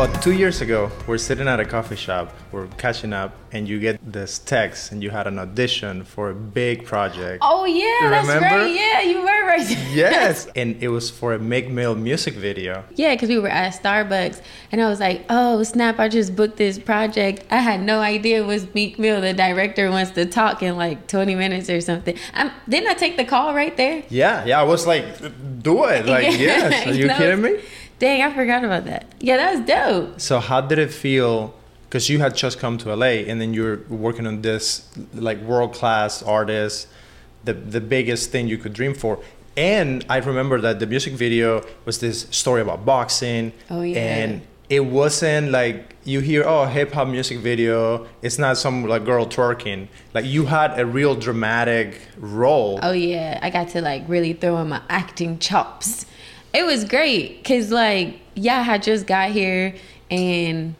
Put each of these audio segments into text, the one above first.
About two years ago, we're sitting at a coffee shop, we're catching up, and you get this text, and you had an audition for a big project. Oh yeah, that's Remember? right. Yeah, you were right. Yes, and it was for a Meek Mill music video. Yeah, because we were at Starbucks, and I was like, "Oh snap! I just booked this project. I had no idea it was Meek Mill. The director wants to talk in like 20 minutes or something. i didn't I take the call right there? Yeah, yeah, I was like, do it. Like, yes. Are you kidding me? Dang, I forgot about that. Yeah, that was dope. So how did it feel? Because you had just come to LA, and then you're working on this like world class artist, the the biggest thing you could dream for. And I remember that the music video was this story about boxing. Oh, yeah. And it wasn't like you hear oh hip hop music video. It's not some like girl twerking. Like you had a real dramatic role. Oh yeah, I got to like really throw in my acting chops. It was great because like yeah, I just got here and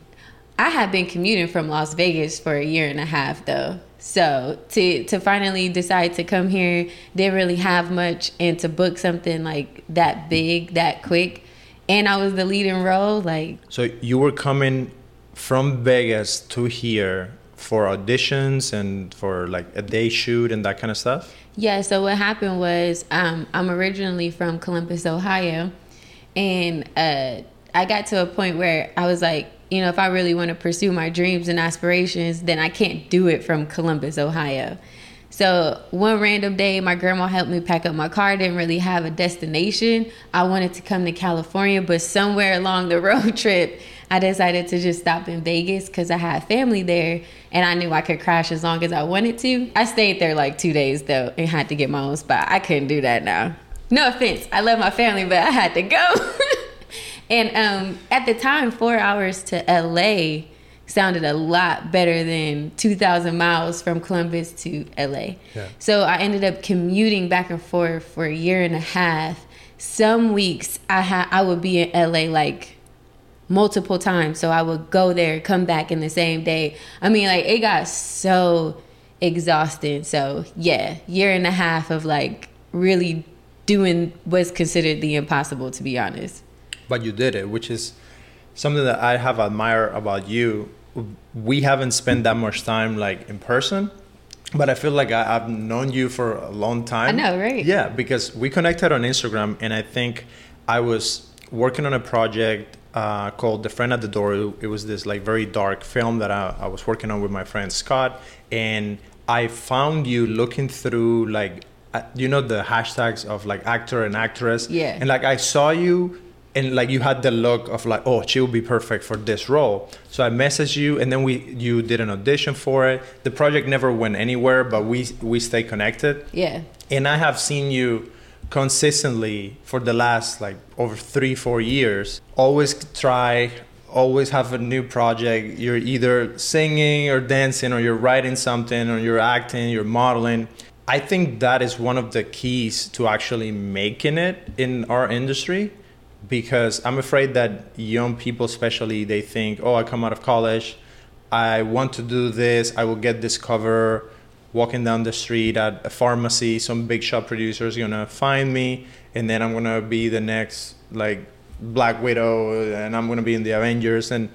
I had been commuting from Las Vegas for a year and a half though. So to to finally decide to come here, didn't really have much, and to book something like that big, that quick, and I was the leading role. Like So you were coming from Vegas to here for auditions and for like a day shoot and that kind of stuff. Yeah, so what happened was um, I'm originally from Columbus, Ohio, and uh, I got to a point where I was like, you know, if I really want to pursue my dreams and aspirations, then I can't do it from Columbus, Ohio. So one random day, my grandma helped me pack up my car. Didn't really have a destination. I wanted to come to California, but somewhere along the road trip, I decided to just stop in Vegas because I had family there, and I knew I could crash as long as I wanted to. I stayed there like two days though, and had to get my own spot. I couldn't do that now. No offense, I love my family, but I had to go. and um, at the time, four hours to LA sounded a lot better than 2,000 miles from Columbus to LA. Yeah. So I ended up commuting back and forth for a year and a half. Some weeks I ha- I would be in LA like multiple times. So I would go there, come back in the same day. I mean, like it got so exhausting. So yeah, year and a half of like really doing what's considered the impossible, to be honest. But you did it, which is something that I have admired about you. We haven't spent that much time like in person, but I feel like I, I've known you for a long time. I know, right? Yeah, because we connected on Instagram, and I think I was working on a project uh, called The Friend at the Door. It was this like very dark film that I, I was working on with my friend Scott, and I found you looking through like uh, you know the hashtags of like actor and actress. Yeah. And like I saw you and like you had the look of like oh she would be perfect for this role so i messaged you and then we you did an audition for it the project never went anywhere but we we stay connected Yeah. and i have seen you consistently for the last like over three four years always try always have a new project. You're either singing or dancing or you're writing something or you're acting you're modeling. I think that is one of the keys to actually making it in our industry because i'm afraid that young people especially they think oh i come out of college. I want to do this. I will get this cover walking down the street at a pharmacy some big shop producer is gonna find me and then i'm gonna be the next like black widow and i'm gonna be in the avengers and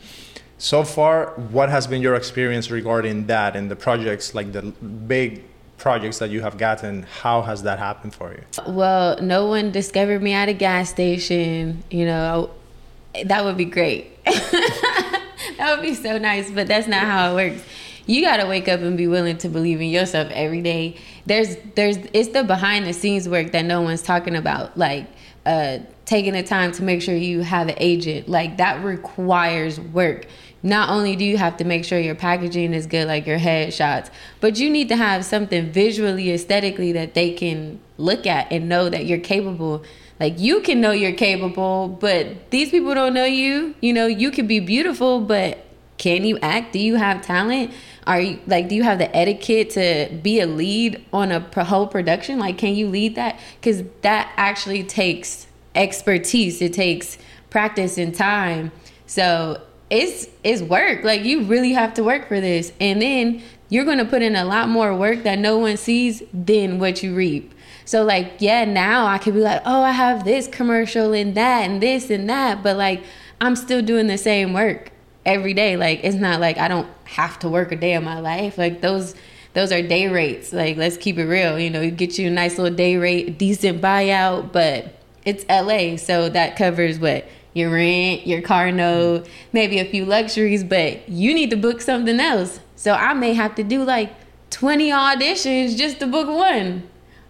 so far what has been your experience regarding that and the projects like the big projects that you have gotten how has that happened for you Well, no one discovered me at a gas station. You know, that would be great. that would be so nice, but that's not how it works. You got to wake up and be willing to believe in yourself every day. There's there's it's the behind the scenes work that no one's talking about like uh taking the time to make sure you have an agent. Like that requires work. Not only do you have to make sure your packaging is good like your headshots, but you need to have something visually aesthetically that they can look at and know that you're capable like you can know you're capable but these people don't know you you know you could be beautiful but can you act? Do you have talent? Are you like do you have the etiquette to be a lead on a whole production? Like can you lead that? Because that actually takes expertise. It takes practice and time. So it's it's work. Like you really have to work for this. And then you're going to put in a lot more work that no one sees than what you reap. So like yeah now i could be like oh i have this commercial and that and this and that but like I'm still doing the same work every day. Like it's not like I don't have to work a day of my life. Like those those are day rates. Like let's keep it real. You know, you get you a nice little day rate, decent buyout, but it's LA, so that covers what your rent, your car note, maybe a few luxuries, but you need to book something else. So I may have to do like 20 auditions just to book one.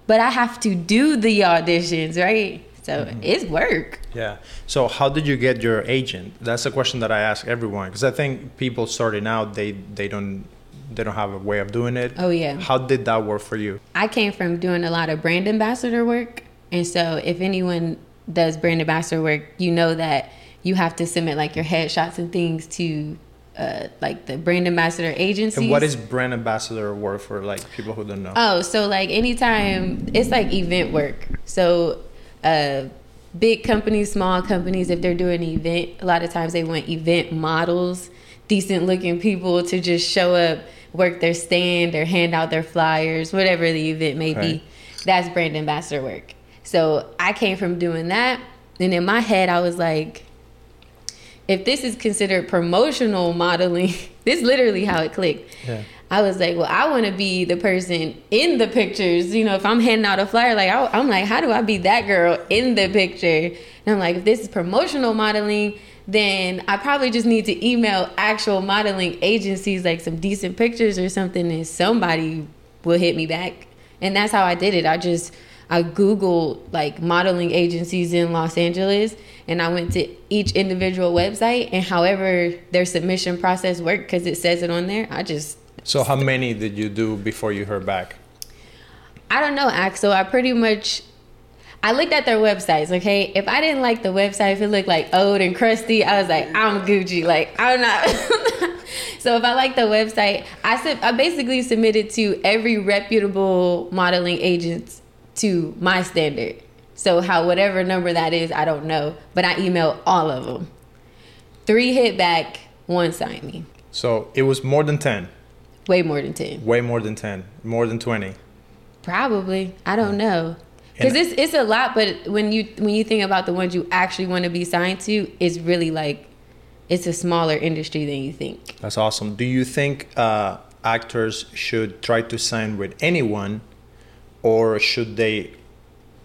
But I have to do the auditions, right? So mm-hmm. it's work. Yeah. So how did you get your agent? That's a question that I ask everyone because I think people starting out they they don't they don't have a way of doing it. Oh yeah. How did that work for you? I came from doing a lot of brand ambassador work, and so if anyone does brand ambassador work, you know that you have to submit like your headshots and things to uh, like the brand ambassador agencies. And what is brand ambassador work for like people who don't know? Oh, so like anytime it's like event work. So uh, big companies, small companies, if they're doing an event, a lot of times they want event models, decent looking people to just show up, work their stand, or hand out their flyers, whatever the event may be. That's brand ambassador work. So I came from doing that, and in my head I was like if this is considered promotional modeling, this literally how it clicked. Yeah. I was like, well, I want to be the person in the pictures. You know, if I'm handing out a flyer, like I, am like, how do I be that girl in the picture? And I'm like, if this is promotional modeling, then I probably just need to email actual modeling agencies, like some decent pictures or something, and somebody will hit me back. And that's how I did it. I just I googled like modeling agencies in Los Angeles and I went to each individual website and however their submission process worked because it says it on there. I just So how many did you do before you heard back? I don't know, Axel. I pretty much I looked at their websites, okay? If I didn't like the website, if it looked like old and crusty, I was like, I'm Gucci. Like, I'm not. so if I like the website, I, sub- I basically submitted to every reputable modeling agent to my standard. So how whatever number that is, I don't know, but I emailed all of them. Three hit back, one signed me. So it was more than 10. Way more than 10. Way more than 10. More than 20. Probably. I don't know. Cuz it's it's a lot, but when you when you think about the ones you actually want to be signed to, it's really like it's a smaller industry than you think. That's awesome. Do you think uh, actors should try to sign with anyone or should they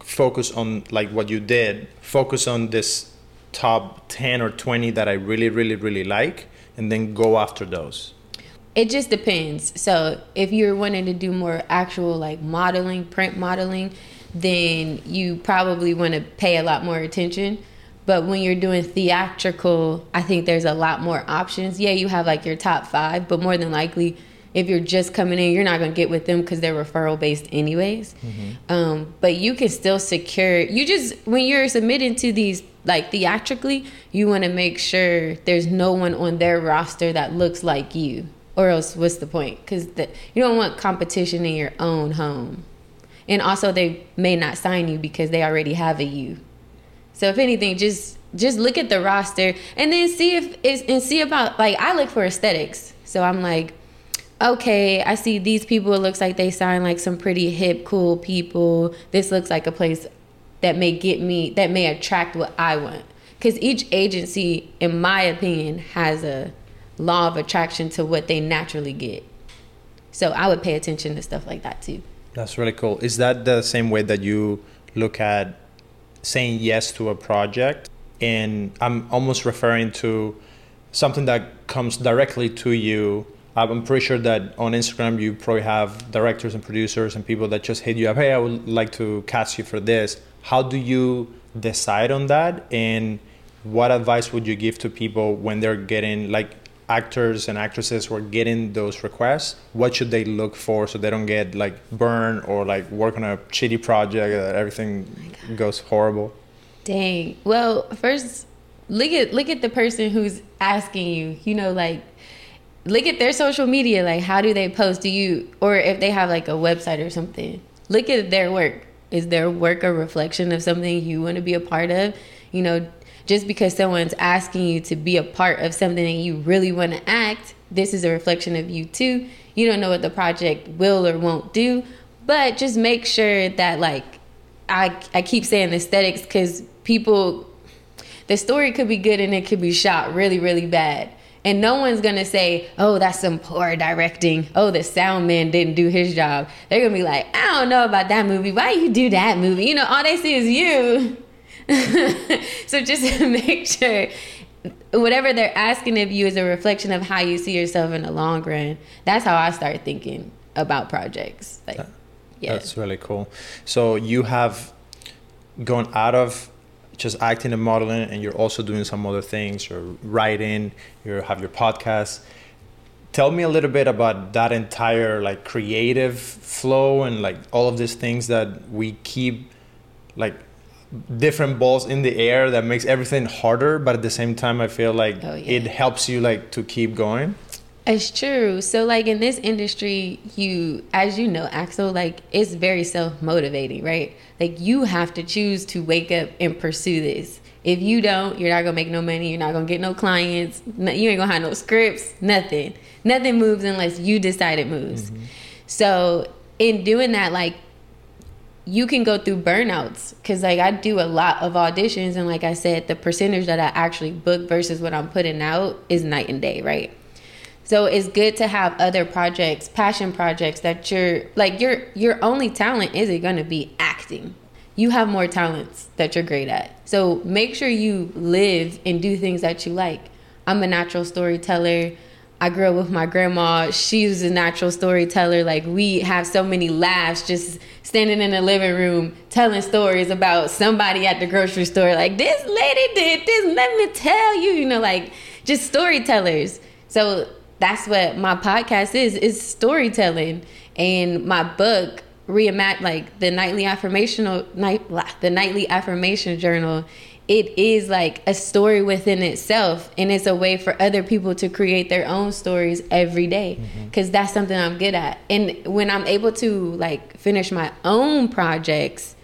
focus on like what you did focus on this top 10 or 20 that i really really really like and then go after those it just depends so if you're wanting to do more actual like modeling print modeling then you probably want to pay a lot more attention but when you're doing theatrical i think there's a lot more options yeah you have like your top five but more than likely if you're just coming in, you're not going to get with them because they're referral based, anyways. Mm-hmm. Um, but you can still secure. You just when you're submitting to these like theatrically, you want to make sure there's no one on their roster that looks like you, or else what's the point? Because you don't want competition in your own home, and also they may not sign you because they already have a you. So if anything, just just look at the roster and then see if it's and see about like I look for aesthetics. So I'm like okay, I see these people. It looks like they sign like some pretty hip, cool people. This looks like a place that may get me, that may attract what I want. Because each agency, in my opinion, has a law of attraction to what they naturally get. So I would pay attention to stuff like that too. That's really cool. Is that the same way that you look at saying yes to a project? And I'm almost referring to something that comes directly to you I'm pretty sure that on Instagram you probably have directors and producers and people that just hit you up. Hey, I would like to cast you for this. How do you decide on that? And what advice would you give to people when they're getting like actors and actresses who are getting those requests? What should they look for so they don't get like burned or like work on a shitty project that everything oh goes horrible? Dang. Well, first look at look at the person who's asking you. You know, like look at their social media like how do they post do you or if they have like a website or something look at their work is their work a reflection of something you want to be a part of you know just because someone's asking you to be a part of something and you really want to act this is a reflection of you too you don't know what the project will or won't do but just make sure that like i i keep saying aesthetics because people the story could be good and it could be shot really, really bad. And no one's gonna say, oh, that's some poor directing. Oh, the sound man didn't do his job. They're gonna be like, I don't know about that movie. Why you do that movie? You know, all they see is you. so just make sure whatever they're asking of you is a reflection of how you see yourself in the long run. That's how I start thinking about projects. Like, yeah. That's really cool. So you have gone out of just acting and modeling, and you're also doing some other things. You're writing. You have your podcast. Tell me a little bit about that entire like creative flow and like all of these things that we keep like different balls in the air that makes everything harder but at the same time i feel like oh, yeah. it helps you like to keep going. It's true. So like in this industry you as you know axel like it's very self-motivating right? Like you have to choose to wake up and pursue this. If you don't you're not gonna make no money you're not gonna get no clients you ain't gonna have no scripts nothing. Nothing moves unless you decide it moves. Mm-hmm. so in doing that like you can go through burnouts because like i do a lot of auditions and like i said the percentage that i actually book versus what i'm putting out is night and day right? So it's good to have other projects passion projects that you're like your your only talent isn't going to be acting. You have more talents that you're great at. So make sure you live and do things that you like. I'm a natural storyteller I grew up with my grandma. She's a natural storyteller. Like we have so many laughs just standing in the living room telling stories about somebody at the grocery store. Like this lady did this. Let me tell you. You know, like just storytellers. So that's what my podcast is. Is storytelling. And my book reimagine like the nightly affirmational night the nightly affirmation journal it is like a story within itself and it's a way for other people to create their own stories every day because mm-hmm. that's something i'm good at and when i'm able to like finish my own projects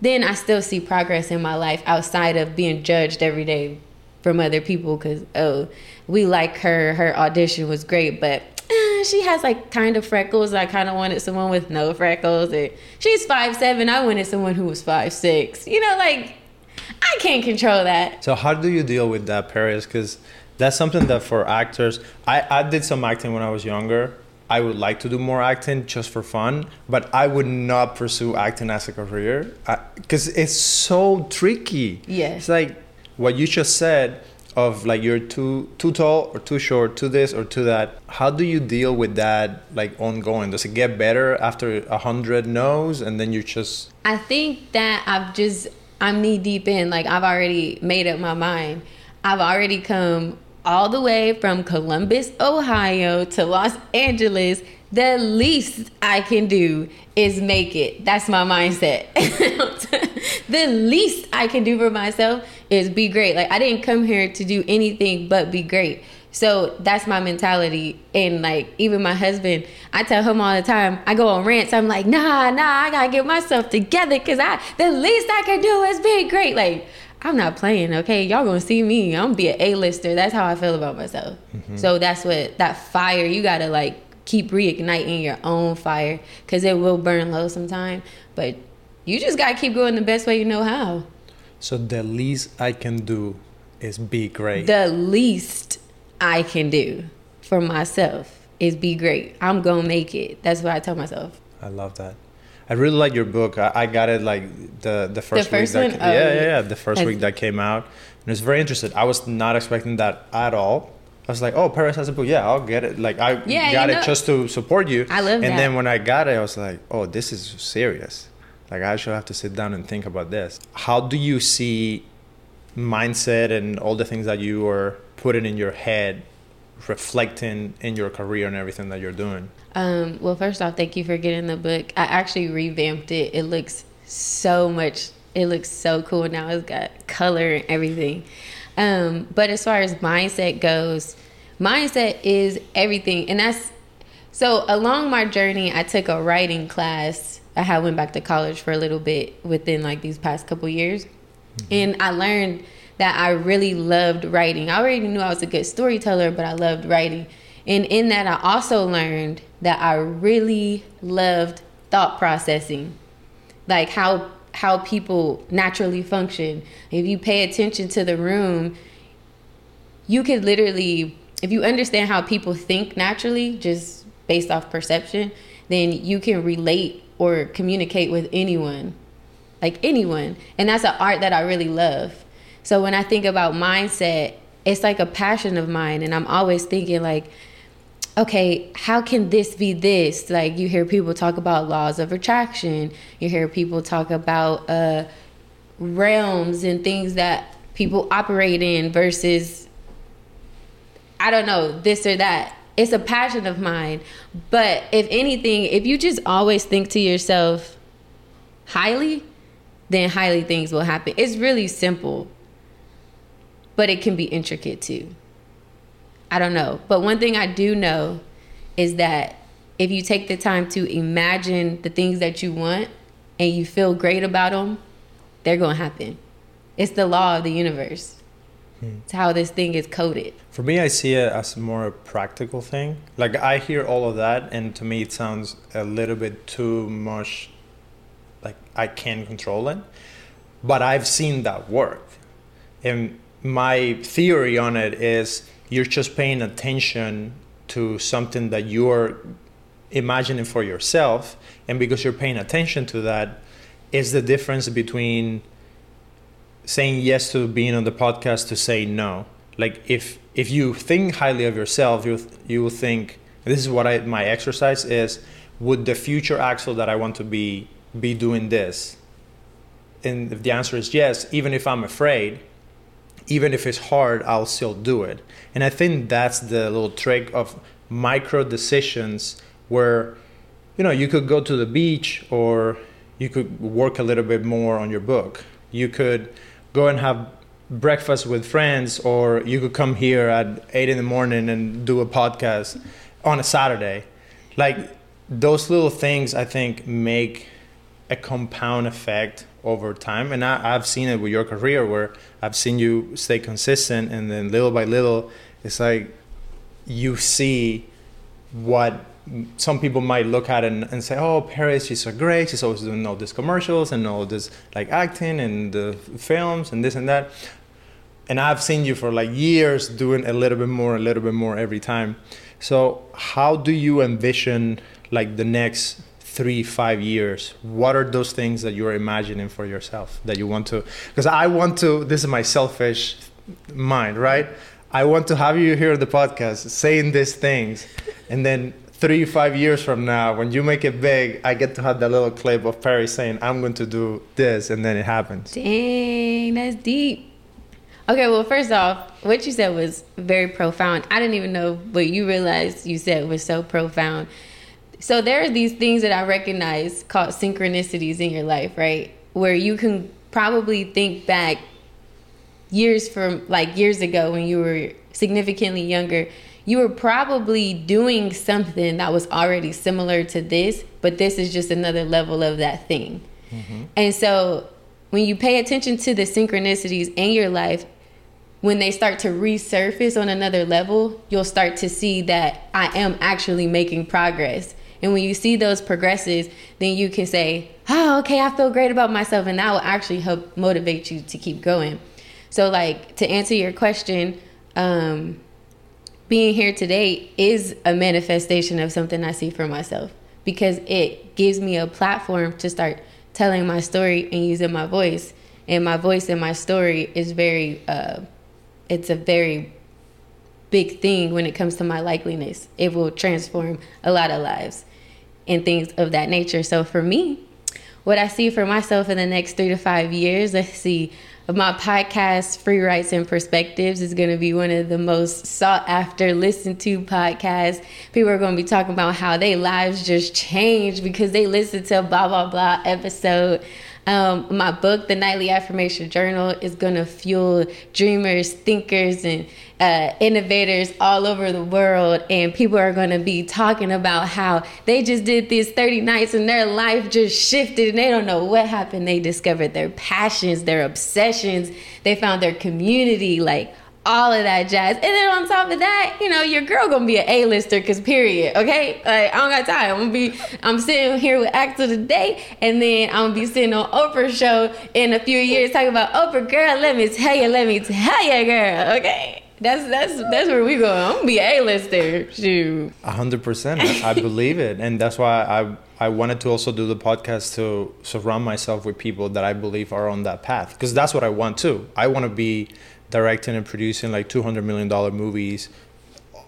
then i still see progress in my life outside of being judged every day from other people because oh we like her her audition was great but eh, she has like kind of freckles. I kind of wanted someone with no freckles. And she's five seven. I wanted someone who was five six. You know, like I can't control that. So how do you deal with that, Paris? Because that's something that for actors, I, I did some acting when I was younger. I would like to do more acting just for fun, but I would not pursue acting as a career because it's so tricky. Yeah. It's like what you just said of like you're too too tall or too short, too this or too that. How do you deal with that like ongoing? Does it get better after a hundred no's and then you just? I think that I've just I'm knee deep in. Like I've already made up my mind. I've already come all the way from Columbus, Ohio to Los Angeles. The least I can do is make it. That's my mindset. the least I can do for myself is be great. Like I didn't come here to do anything but be great. So that's my mentality. And like even my husband, I tell him all the time, I go on rants, I'm like, nah, nah, I gotta get myself together because I the least I can do is be great. Like, I'm not playing, okay? Y'all gonna see me. I'm gonna be an A-lister. That's how I feel about myself. Mm-hmm. So that's what that fire, you gotta like keep reigniting your own fire because it will burn low sometime. But you just gotta keep going the best way you know how. So the least I can do is be great. The least I can do for myself is be great. I'm gonna make it. That's what I tell myself. I love that. I really like your book. I, I got it like the the first, the first week. One? That, oh, yeah, yeah, yeah. The first week that came out, and it's very interesting. I was not expecting that at all. I was like, oh, Paris has a book. Yeah, I'll get it. Like I yeah, got you know, it just to support you. I love and that. And then when I got it, I was like, oh, this is serious. Like I should have to sit down and think about this. How do you see mindset and all the things that you are putting in your head reflecting in your career and everything that you're doing? Um, well, first off, thank you for getting the book. I actually revamped it. It looks so much. It looks so cool now. It's got color and everything. Um, but as far as mindset goes, mindset is everything, and that's so. Along my journey, I took a writing class. I had went back to college for a little bit within like these past couple years, mm-hmm. and I learned that I really loved writing. I already knew I was a good storyteller, but I loved writing. And in that, I also learned that I really loved thought processing, like how how people naturally function. If you pay attention to the room, you could literally, if you understand how people think naturally, just based off perception, then you can relate or communicate with anyone, like anyone. And that's an art that I really love. So when I think about mindset, it's like a passion of mine. And I'm always thinking, like, okay, how can this be this? Like you hear people talk about laws of attraction, you hear people talk about uh, realms and things that people operate in versus, I don't know, this or that. It's a passion of mine. But if anything, if you just always think to yourself highly, then highly things will happen. It's really simple, but it can be intricate too. I don't know. But one thing I do know is that if you take the time to imagine the things that you want and you feel great about them, they're going to happen. It's the law of the universe. Hmm. It's how this thing is coded. For me, I see it as more a practical thing. Like I hear all of that, and to me, it sounds a little bit too much. Like I can't control it, but I've seen that work, and my theory on it is you're just paying attention to something that you're imagining for yourself and because you're paying attention to that is the difference between saying yes to being on the podcast to say no. Like if if you think highly of yourself you you will think this is what I my exercise is. Would the future Axel that I want to be be doing this and if the answer is yes even if I'm afraid even if it's hard, I'll still do it. And I think that's the little trick of micro decisions where, you know, you could go to the beach or you could work a little bit more on your book. You could go and have breakfast with friends or you could come here at eight in the morning and do a podcast on a Saturday. Like those little things I think make a compound effect over time. And I, have seen it with your career where I've seen you stay consistent, and then little by little, it's like you see what some people might look at and, and say, "Oh, Paris, she's so great. She's always doing all these commercials and all this like acting and the films and this and that." And I've seen you for like years doing a little bit more, a little bit more every time. So, how do you envision like the next three five years what are those things that you're imagining for yourself that you want to because i want to this is my selfish mind right? I want to have you here on the podcast saying these things. And then three five years from now when you make it big i get to have that little clip of perry saying i'm going to do this and then it happens. Dang that's deep. Okay well first off what you said was very profound. I didn't even know what you realized you said was so profound so there are these things that I recognize called synchronicities in your life, right? Where you can probably think back years from like years ago when you were significantly younger, you were probably doing something that was already similar to this, but this is just another level of that thing. Mm-hmm. And so when you pay attention to the synchronicities in your life, when they start to resurface on another level, you'll start to see that I am actually making progress. And when you see those progresses, then you can say, oh, okay, I feel great about myself. And that will actually help motivate you to keep going. So, like, to answer your question, um, being here today is a manifestation of something I see for myself because it gives me a platform to start telling my story and using my voice. And my voice and my story is very, uh, it's a very big thing when it comes to my likeliness. It will transform a lot of lives and things of that nature. So for me, what I see for myself in the next three to five years, let's see, my podcast, Free Rights and Perspectives, is going to be one of the most sought after, listened to podcasts. People are going to be talking about how their lives just changed because they listened to blah, blah, blah episode. Um, my book, The Nightly Affirmation Journal, is going to fuel dreamers, thinkers, and uh, innovators all over the world. And people are going to be talking about how they just did these 30 nights and their life just shifted and they don't know what happened. They discovered their passions, their obsessions, they found their community. Like, all of that jazz. And then on top of that, you know, your girl gonna be an A-lister, cause period, okay? Like, I don't got time. I'm gonna be, I'm sitting here with Acts of the Day, and then I'm gonna be sitting on Oprah's show in a few years talking about Oprah, girl, let me tell you, let me tell you, girl, okay? That's that's that's where we go. I'm gonna be a lister. Shoot. Hundred percent. I believe it, and that's why I I wanted to also do the podcast to surround myself with people that I believe are on that path because that's what I want too. I want to be directing and producing like two hundred million dollar movies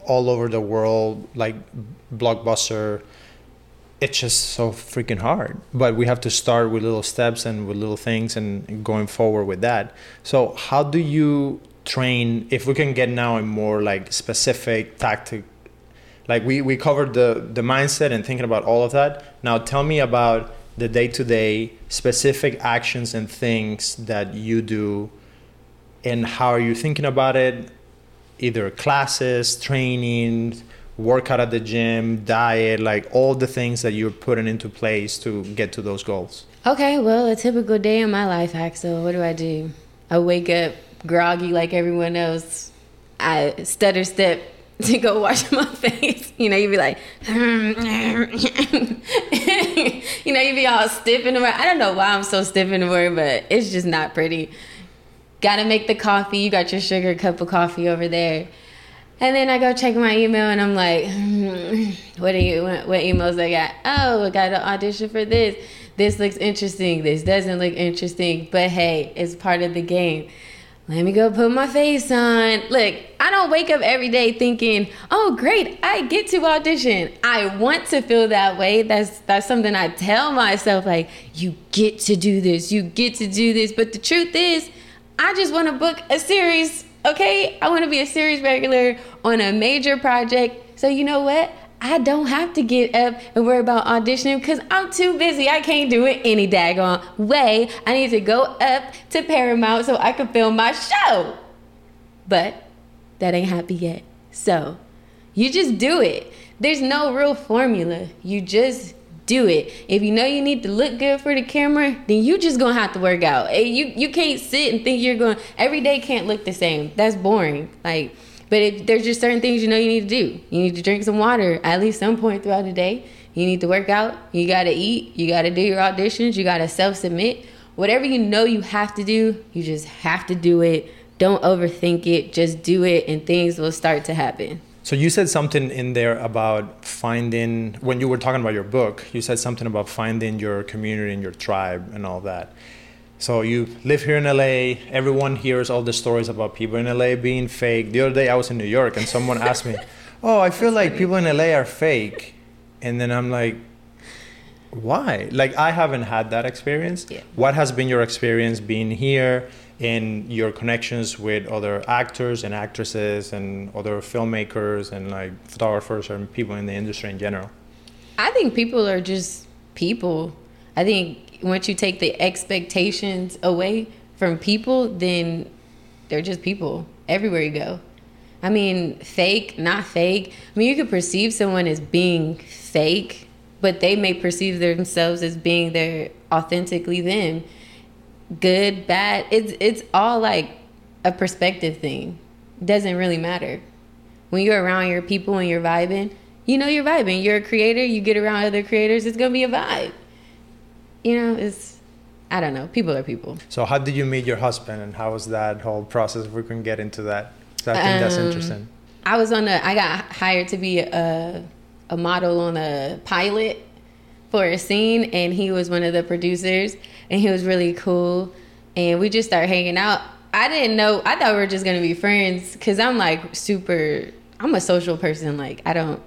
all over the world, like blockbuster. It's just so freaking hard, but we have to start with little steps and with little things and going forward with that. So, how do you train if we can get now a more like specific tactic like we, we covered the the mindset and thinking about all of that. Now tell me about the day-to-day specific actions and things that you do and how are you thinking about it? Either classes training workout at the gym diet like all the things that you're putting into place to get to those goals. Okay well a typical day in my life axel what do i do? I wake up groggy like everyone else, I stutter step to go wash my face. You know, you'd be like, you know, you'd be all stiff in the morning. I don't know why I'm so stiff in the morning, but it's just not pretty. Gotta make the coffee. You got your sugar cup of coffee over there. And then I go check my email and I'm like, what are you, what, what emails I got? Oh, I got an audition for this. This looks interesting. This doesn't look interesting. But hey, it's part of the game let me go put my face on. Look, I don't wake up every day thinking, "Oh, great, I get to audition." I want to feel that way. That's that's something I tell myself like, "You get to do this. You get to do this." But the truth is, I just want to book a series, okay? I want to be a series regular on a major project. So, you know what? I don't have to get up and worry about auditioning because I'm too busy. I can't do it any daggone way. I need to go up to Paramount so I can film my show. But that ain't happy yet. So you just do it. There's no real formula. You just do it. If you know you need to look good for the camera, then you just gonna have to work out. You you can't sit and think you're going every day can't look the same. That's boring. Like but if there's just certain things you know you need to do. You need to drink some water at least some point throughout the day. You need to work out. You got to eat. You got to do your auditions. You got to self submit. Whatever you know you have to do, you just have to do it. Don't overthink it. Just do it, and things will start to happen. So you said something in there about finding when you were talking about your book. You said something about finding your community and your tribe and all that. So you live here in LA. Everyone hears all the stories about people in LA being fake. The other day I was in New York and someone asked me, "Oh, I feel like people in LA are fake," and then I'm like, "Why?" Like I haven't had that experience. Yeah. What has been your experience being here? in your connections with other actors and actresses and other filmmakers and like photographers and people in the industry in general? I think people are just people. I think once you take the expectations away from people, then they're just people everywhere you go. I mean, fake, not fake. I mean, you could perceive someone as being fake, but they may perceive themselves as being their authentically them. Good, bad. It's it's all like a perspective thing. Doesn't really matter. When you're around your people and you're vibing, you know you're vibing. You're a creator. You get around other creators. It's gonna be a vibe you know, it's I don't know. People are people. So how did you meet your husband, and how was that whole process? If we can get into that, so I think um, that's interesting. I was on a. I got hired to be a a model on a pilot for a scene, and he was one of the producers, and he was really cool, and we just started hanging out. I didn't know. I thought we were just gonna be friends because I'm like super. I'm a social person. Like I don't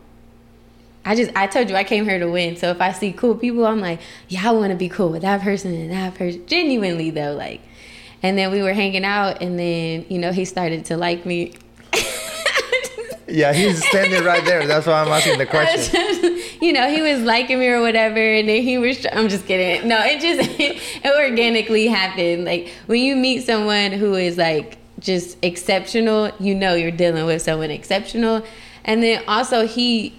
I just I told you I came here to win. So if I see cool people, I'm like, yeah, I want to be cool with that person and that person. Genuinely though, like. And then we were hanging out, and then you know he started to like me. yeah, he's standing right there. That's why I'm asking the question. you know, he was liking me or whatever, and then he was. I'm just kidding. No, it just it organically happened. Like when you meet someone who is like just exceptional, you know you're dealing with someone exceptional. And then also he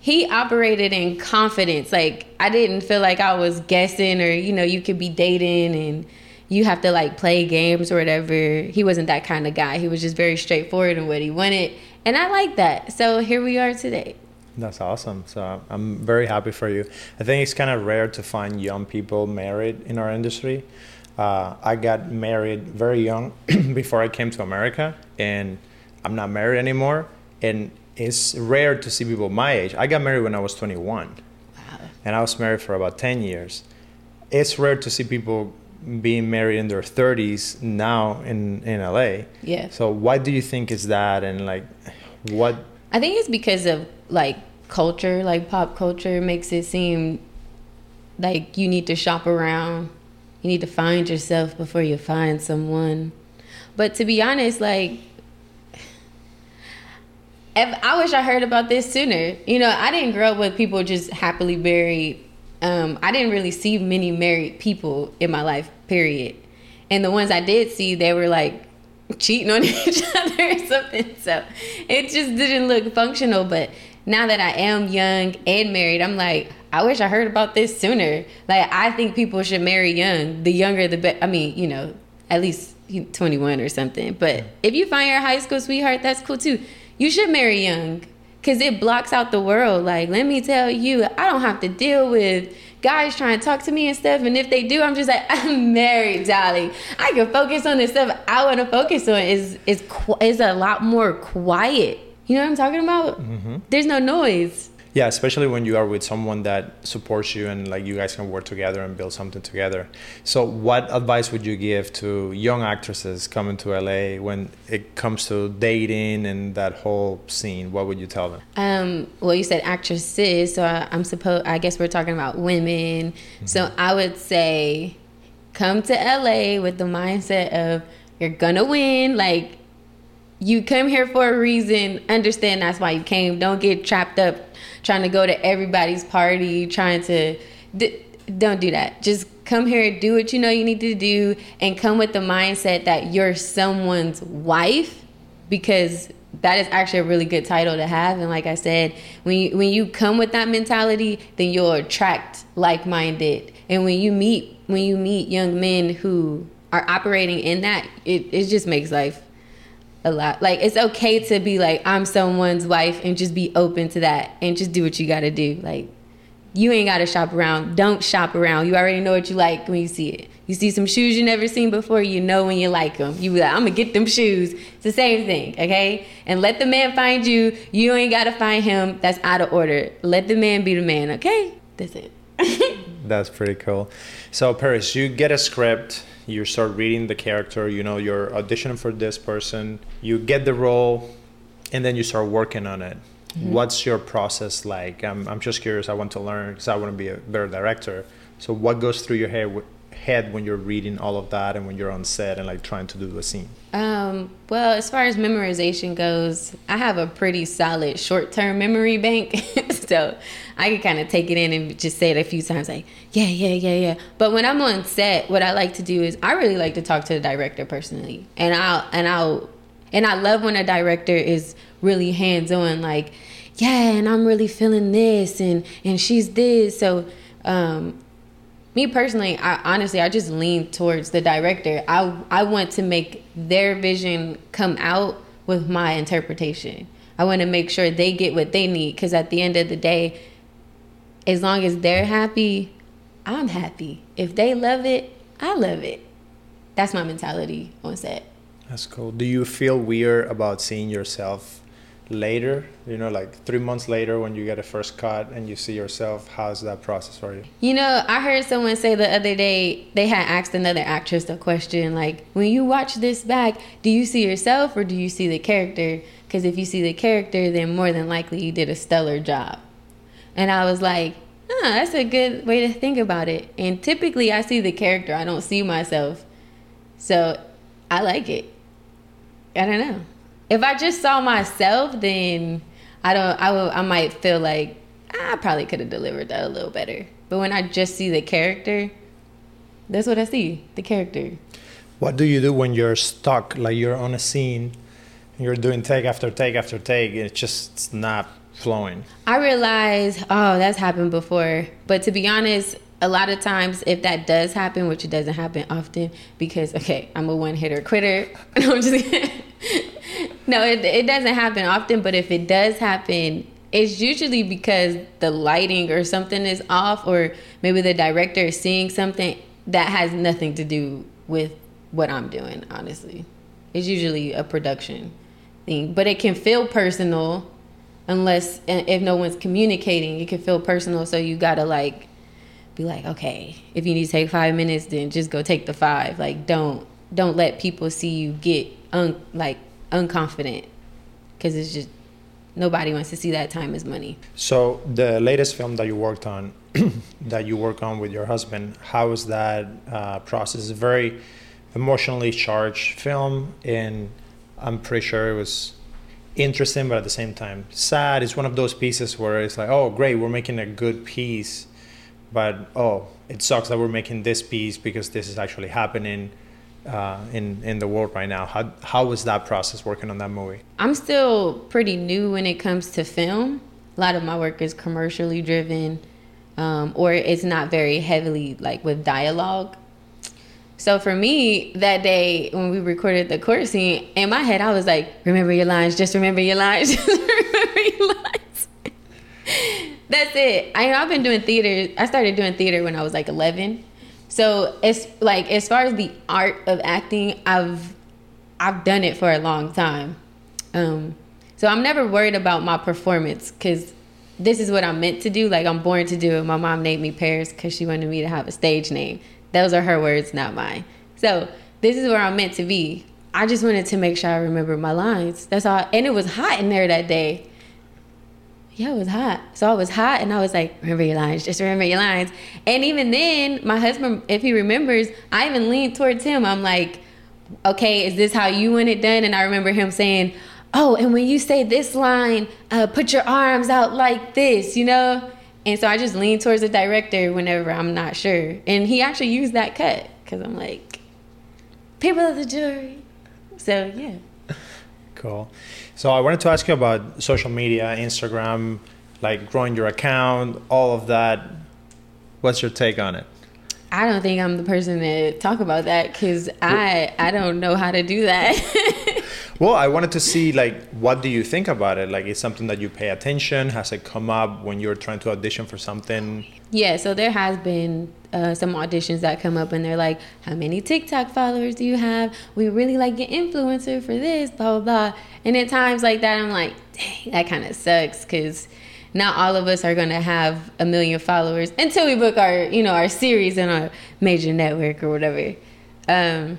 he operated in confidence. Like I didn't feel like I was guessing or you know, you could be dating and you have to like play games or whatever. He wasn't that kind of guy. He was just very straightforward in what he wanted. And I like that. So here we are today. That's awesome. So I'm very happy for you. I think it's kind of rare to find young people married in our industry. Uh, I got married very young before I came to America, and I'm not married anymore. And it's rare to see people my age. I got married when I was 21, wow. and I was married for about 10 years. It's rare to see people being married in their 30s now in in LA. Yeah. So why do you think is that, and like, what? I think it's because of like culture, like pop culture, makes it seem like you need to shop around. You need to find yourself before you find someone. But to be honest, like I wish I heard about this sooner. You know, I didn't grow up with people just happily married. Um, I didn't really see many married people in my life, period. And the ones I did see, they were like cheating on each other or something. So it just didn't look functional. But now that I am young and married, I'm like, I wish I heard about this sooner. Like, I think people should marry young. The younger, the better. I mean, you know, at least 21 or something. But if you find your high school sweetheart, that's cool too. You should marry young because it blocks out the world. Like, let me tell you, I don't have to deal with guys trying to talk to me and stuff. And if they do, I'm just like, I'm married, darling. I can focus on the stuff I want to focus on. Is is is a lot more quiet you know what I'm talking about? Mm-hmm. There's no noise. Yeah, especially when you are with someone that supports you and like you guys can work together and build something together. So, what advice would you give to young actresses coming to LA when it comes to dating and that whole scene? What would you tell them? Um, well, you said actresses, so I, am supposed. I guess we're talking about women. Mm-hmm. So I would say, come to LA with the mindset of you're gonna win. Like you come here for a reason. Understand that's why you came. Don't get trapped up trying to go to everybody's party, trying to. D- don't do that. Just come here, do what you know you need to do, and come with the mindset that you're someone's wife because that is actually a really good title to have. And like I said, when you, when you come with that mentality, then you'll attract like-minded. And when you meet when you meet young men who are operating in that, it, it just makes life a lot. Like it's okay to be like I'm someone's wife and just be open to that and just do what you got to do. Like you ain't got to shop around. Don't shop around. You already know what you like when you see it. You see some shoes you never seen before, you know when you like them. You be like, I'm gonna get them shoes. It's the same thing, okay? And let the man find you. You ain't gotta find him. That's out of order. Let the man be the man, okay? That's it. That's pretty cool. So Paris, you get a script you start reading the character you know you're auditioning for this person you get the role and then you start working on it. Mm-hmm. what's your process like? I'm, I'm just curious. I want to learn because i want to be a better director. So what goes through your head head when you're reading all of that and when you're on set and like trying to do a scene? Um, well, as far as memorization goes, I have a pretty solid short-term memory bank, so I can kind of take it in and just say it a few times, like yeah, yeah, yeah, yeah. But when I'm on set, what I like to do is I really like to talk to the director personally, and I'll and I'll and I love when a director is really hands-on, like yeah, and I'm really feeling this, and and she's this, so. Um, me personally, I honestly I just lean towards the director. I I want to make their vision come out with my interpretation. I want to make sure they get what they need cuz at the end of the day as long as they're happy, I'm happy. If they love it, I love it. That's my mentality on set. That's cool. Do you feel weird about seeing yourself later you know like three months later when you get a first cut and you see yourself how's that process for you? You know i heard someone say the other day they had asked another actress a question like when you watch this back do you see yourself or do you see the character? Because if you see the character then more than likely you did a stellar job. And i was like huh, that's a good way to think about it. And typically i see the character i don't see myself. So i like it. I don't know if I just saw myself, then I don't. I will. I might feel like I probably could have delivered that a little better. But when I just see the character, that's what I see. The character. What do you do when you're stuck? Like you're on a scene, you're doing take after take after take, and it's just not flowing. I realize, oh, that's happened before. But to be honest, a lot of times if that does happen which it doesn't happen often because okay i'm a one hitter quitter. No, I'm just no it, it doesn't happen often but if it does happen it's usually because the lighting or something is off or maybe the director is seeing something that has nothing to do with what i'm doing honestly. It's usually a production thing but it can feel personal unless if no one's communicating it can feel personal so you gotta like be like, okay, if you need to take five minutes, then just go take the five. Like, don't don't let people see you get un, like unconfident because it's just nobody wants to see that time as money. So the latest film that you worked on, that you work on with your husband, how was that uh, process? Very emotionally charged film, and I'm pretty sure it was interesting, but at the same time sad. It's one of those pieces where it's like, oh, great, we're making a good piece but oh, it sucks that we're making this piece because this is actually happening uh, in in the world right now. How how was that process working on that movie? I'm still pretty new when it comes to film. A lot of my work is commercially driven, um, or it's not very heavily like with dialogue. So for me, that day when we recorded the court scene, in my head I was like, "Remember your lines, just remember your lines, just remember your lines." That's it. I I've been doing theater. I started doing theater when I was like 11. So it's like as far as the art of acting, I've I've done it for a long time. Um, so I'm never worried about my performance because this is what I'm meant to do. Like I'm born to do it. My mom named me Paris because she wanted me to have a stage name. Those are her words, not mine. So this is where I'm meant to be. I just wanted to make sure I remember my lines. That's all. And it was hot in there that day yeah, it was hot. So I was hot and I was like, remember your lines, just remember your lines. And even then, my husband, if he remembers, I even leaned towards him. I'm like, okay, is this how you want it done? And I remember him saying, oh, and when you say this line, uh, put your arms out like this, you know? And so I just leaned towards the director whenever I'm not sure. And he actually used that cut because I'm like, people of the jury. So, yeah. Cool. So I wanted to ask you about social media, Instagram, like growing your account, all of that. What's your take on it? I don't think I'm the person to talk about that because I I don't know how to do that. well, I wanted to see like what do you think about it? Like, is something that you pay attention? Has it come up when you're trying to audition for something? Yeah, so there has been uh, some auditions that come up and they're like, "How many TikTok followers do you have? We really like your influencer for this, blah blah blah." And at times like that, I'm like, "Dang, that kind of sucks," because not all of us are going to have a million followers until we book our, you know, our series in a major network or whatever. Um,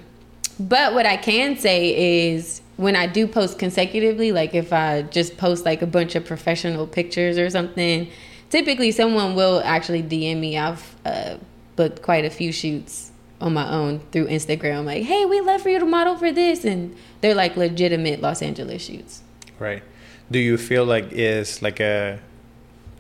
but what I can say is when I do post consecutively, like if I just post like a bunch of professional pictures or something, typically someone will actually DM me. I've uh, booked quite a few shoots on my own through Instagram. Like, hey, we love for you to model for this, and they're like legitimate Los Angeles shoots. Right. Do you feel like it's like a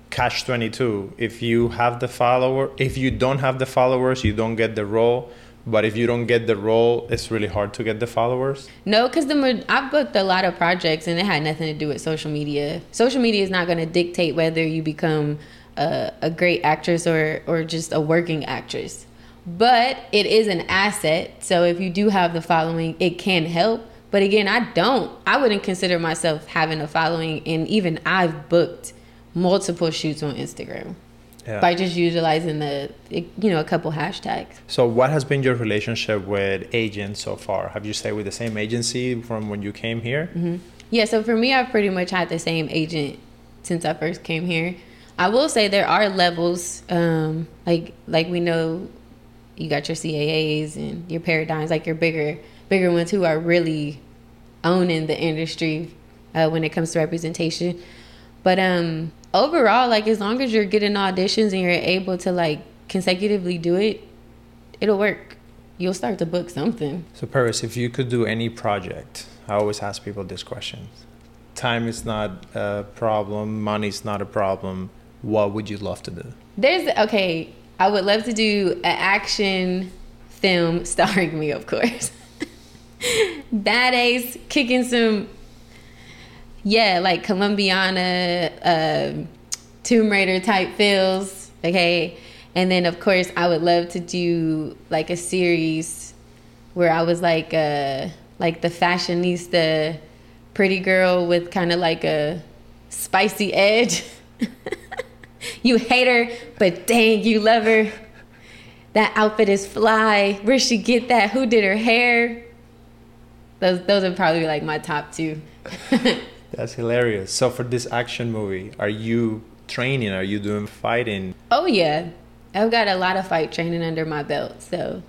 catch 22 if you have the follower if you don't have the followers you don't get the role but if you don't get the role it's really hard to get the followers. No because the i've booked a lot of projects and it had nothing to do with social media. Social media is not going to dictate whether you become a, a great actress or or just a working actress. But it is an asset so if you do have the following it can help. But again i don't i wouldn't consider myself having a following and even i've booked multiple shoots on instagram yeah. by just utilizing the you know a couple hashtags. So what has been your relationship with agents so far? Have you stayed with the same agency from when you came here? Mm-hmm. yeah so for me i've pretty much had the same agent since i first came here. I will say there are levels um, like like we know you got your CAAs and your paradigms like your bigger bigger ones who are really owning the industry uh, when it comes to representation. But um overall, like as long as you're getting auditions and you're able to like consecutively do it, it'll work. You'll start to book something. So Paris, if you could do any project, I always ask people this question. Time is not a problem, money's not a problem. What would you love to do? There's okay, I would love to do an action film starring me, of course. Bad Badass kicking some yeah, like Colombiana, uh, Tomb Raider type feels. Okay, And then of course I would love to do like a series where I was like a like the fashionista pretty girl with kind of like a spicy edge. you hate her, but dang, you love her. That outfit is fly. Where'd she get that? Who did her hair? Those those would probably be like my top two. That's hilarious. So for this action movie, are you training? Are you doing fighting? Oh yeah, I've got a lot of fight training under my belt. So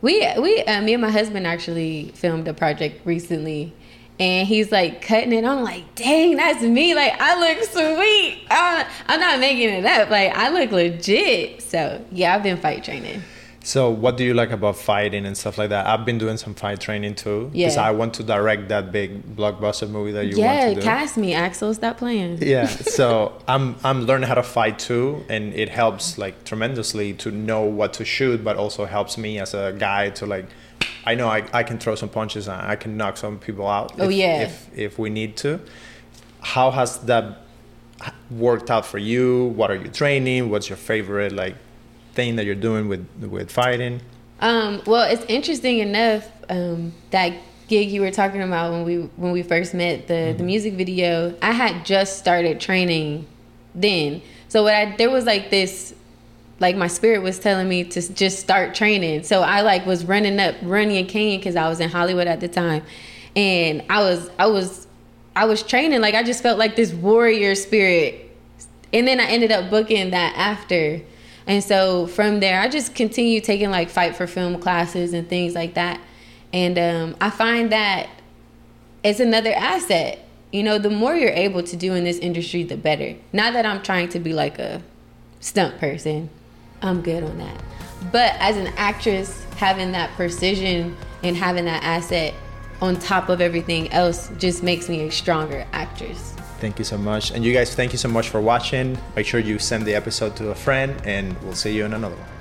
we we uh, me and my husband actually filmed a project recently and he's like cutting it. I'm like, dang, that's me. Like I look sweet. I'm, I'm not making it up. Like I look legit. So yeah, I've been fight training. So what do you like about fighting and stuff like that? I've been doing some fight training too. Because Yeah. I want to direct that big blockbuster movie that you yeah, want to do. Yeah, cast me, Axel. Stop playing. yeah so i'm i'm learning how to fight too and it helps like tremendously to know what to shoot but also helps me as a guy to like i know i, I can throw some punches and i can knock some people out Oh, if, yeah. if if we need to how has that worked out for you what are you training what's your favorite like thing that you're doing with with fighting Um, well, it's interesting enough um, that gig you were talking about when we when we first met the the music video. I had just started training then, so what I there was like this, like my spirit was telling me to just start training. So I like was running up Runyon Canyon because I was in Hollywood at the time, and I was I was I was training like I just felt like this warrior spirit and then I ended up booking that after. And so from there, I just continue taking like fight for film classes and things like that. And um, I find that it's another asset. You know, the more you're able to do in this industry, the better. Not that I'm trying to be like a stunt person, I'm good on that. But as an actress, having that precision and having that asset on top of everything else just makes me a stronger actress. Thank you so much. And you guys thank you so much for watching. Make sure you send the episode to a friend and we'll see you in another one